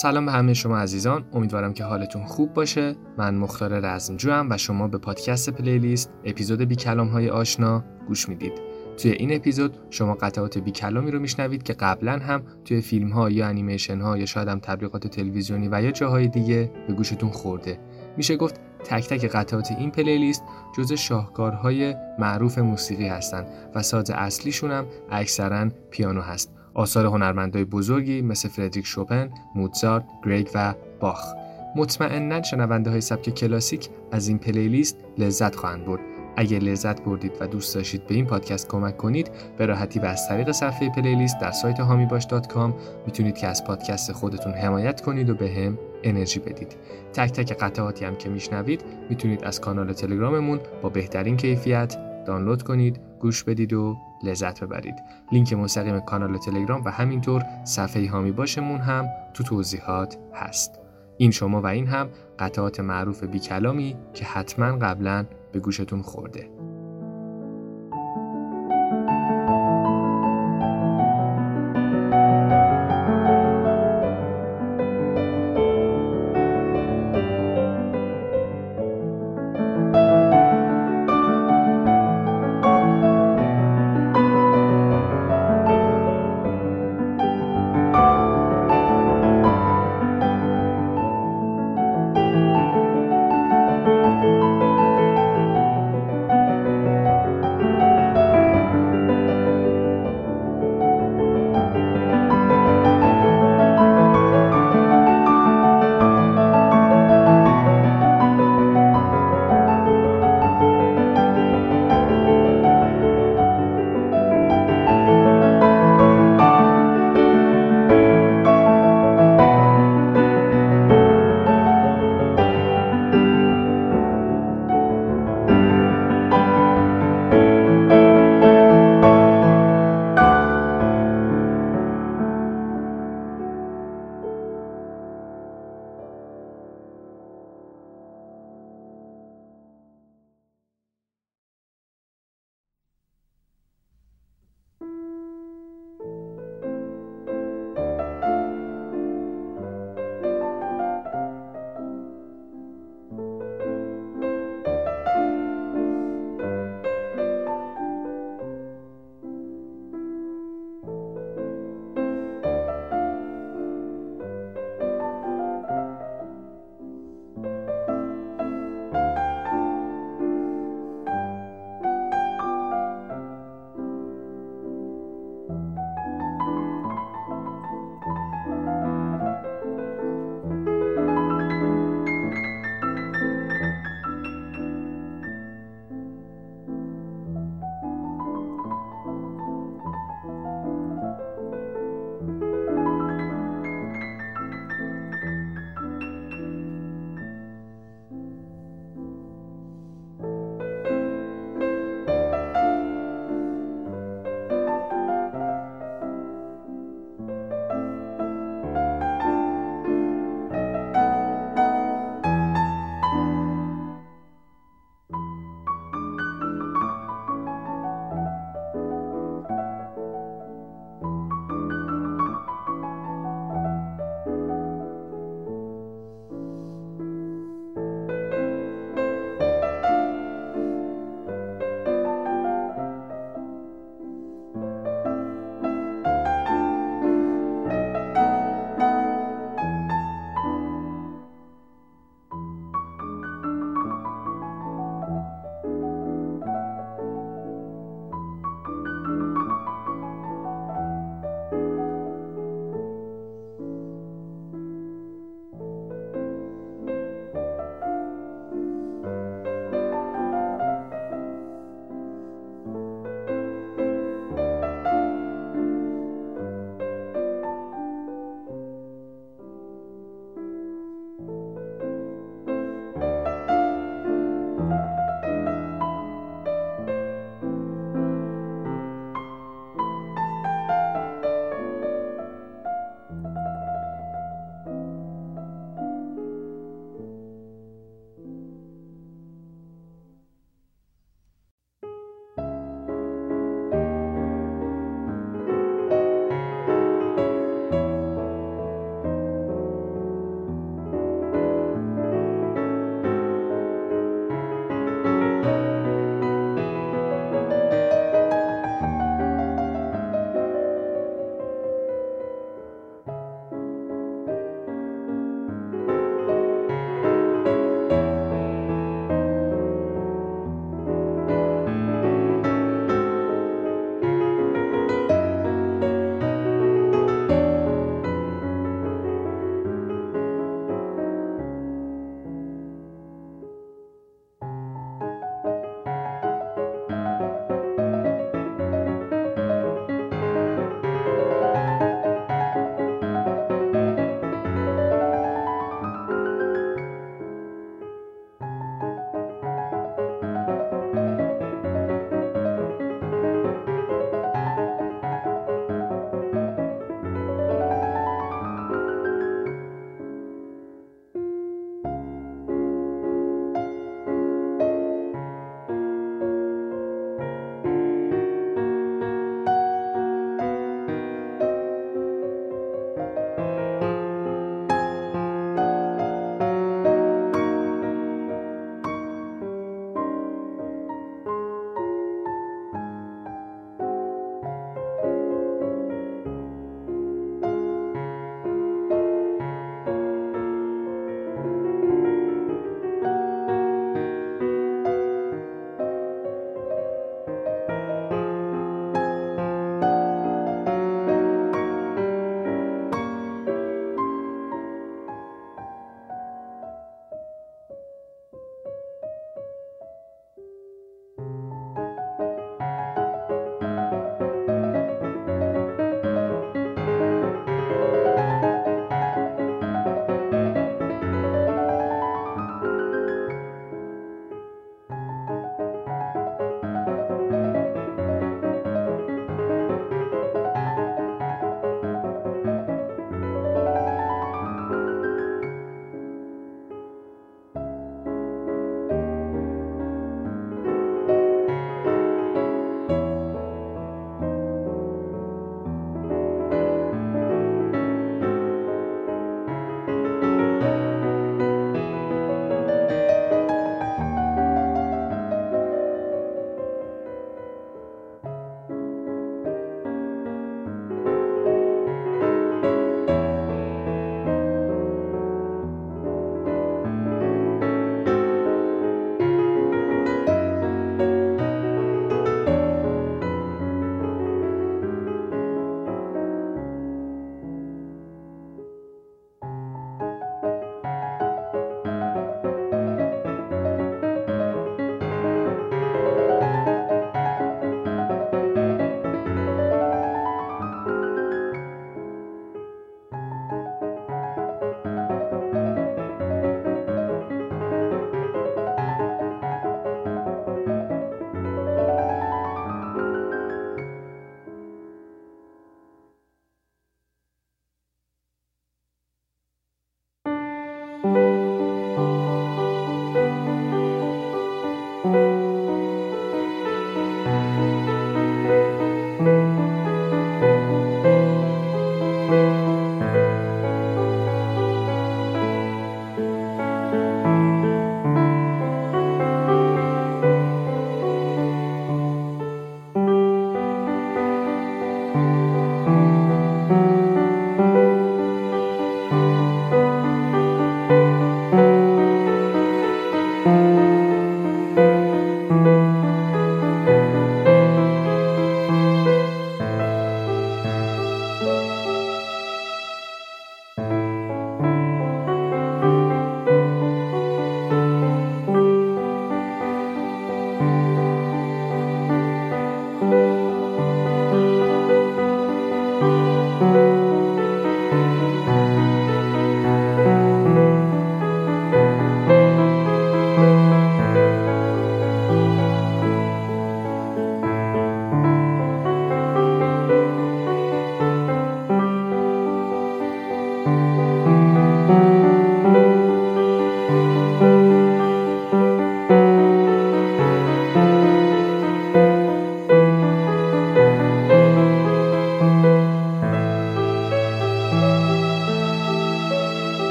سلام به همه شما عزیزان. امیدوارم که حالتون خوب باشه. من مختار رزمجو و شما به پادکست playlist اپیزود بی کلام های آشنا گوش می‌دید. توی این اپیزود شما قطعات بی کلامی رو میشنوید که قبلا هم توی فیلم ها یا انیمیشن ها یا شاید هم تبلیغات تلویزیونی و یا جاهای دیگه به گوشتون خورده. میشه گفت تک تک قطعات این playlist جز شاهکارهای معروف موسیقی هستند و ساز اصلیشون هم اکثرا پیانو هست. آثار هنرمندای بزرگی مثل فردریک شوپن، موتزارت، گریگ و باخ. مطمئنا شنونده های سبک کلاسیک از این playlist لذت خواهند برد. اگر لذت بردید و دوست داشتید به این پادکست کمک کنید به راحتی و از طریق صفحه playlist در سایت حامی‌باش.com می‌تونید که از پادکست خودتون حمایت کنید و به هم انرژی بدید تک تک قطعاتی هم که میشنوید می‌تونید از کانال تلگراممون با بهترین کیفیت دانلود کنید گوش بدید و لذت ببرید. لینک مستقیم کانال تلگرام و همینطور صفحه حامی باشمون هم تو توضیحات هست. این شما و این هم قطعات معروف بی کلامی که حتما قبلا به گوشتون خورده.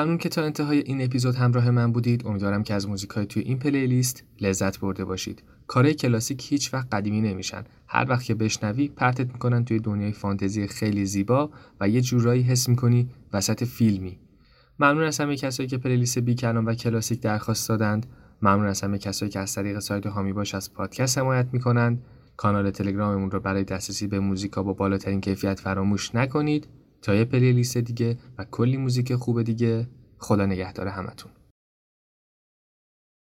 ممنون که تا انتهای این اپیزود همراه من بودید. امیدوارم که از موزیک های توی این پلیلیست لذت برده باشید. کارهای کلاسیک هیچ وقت قدیمی نمیشن. هر وقت که بشنوی پرتت می‌کنن توی دنیای فانتزی خیلی زیبا و یه جورایی حس می‌کنی وسط فیلمی. ممنون از همه کسایی که پلیلیست بیکلام و کلاسیک درخواست دادند. ممنون از همه کسایی که از طریق سایت هامی باش از پادکست حمایت می‌کنند. کانال تلگراممون رو برای دسترسی به موزیکا با بالاترین کیفیت فراموش نکنید. تا یه پلیلیست دیگه و کلی موزیک خوب دیگه. خدا نگهدار همتون.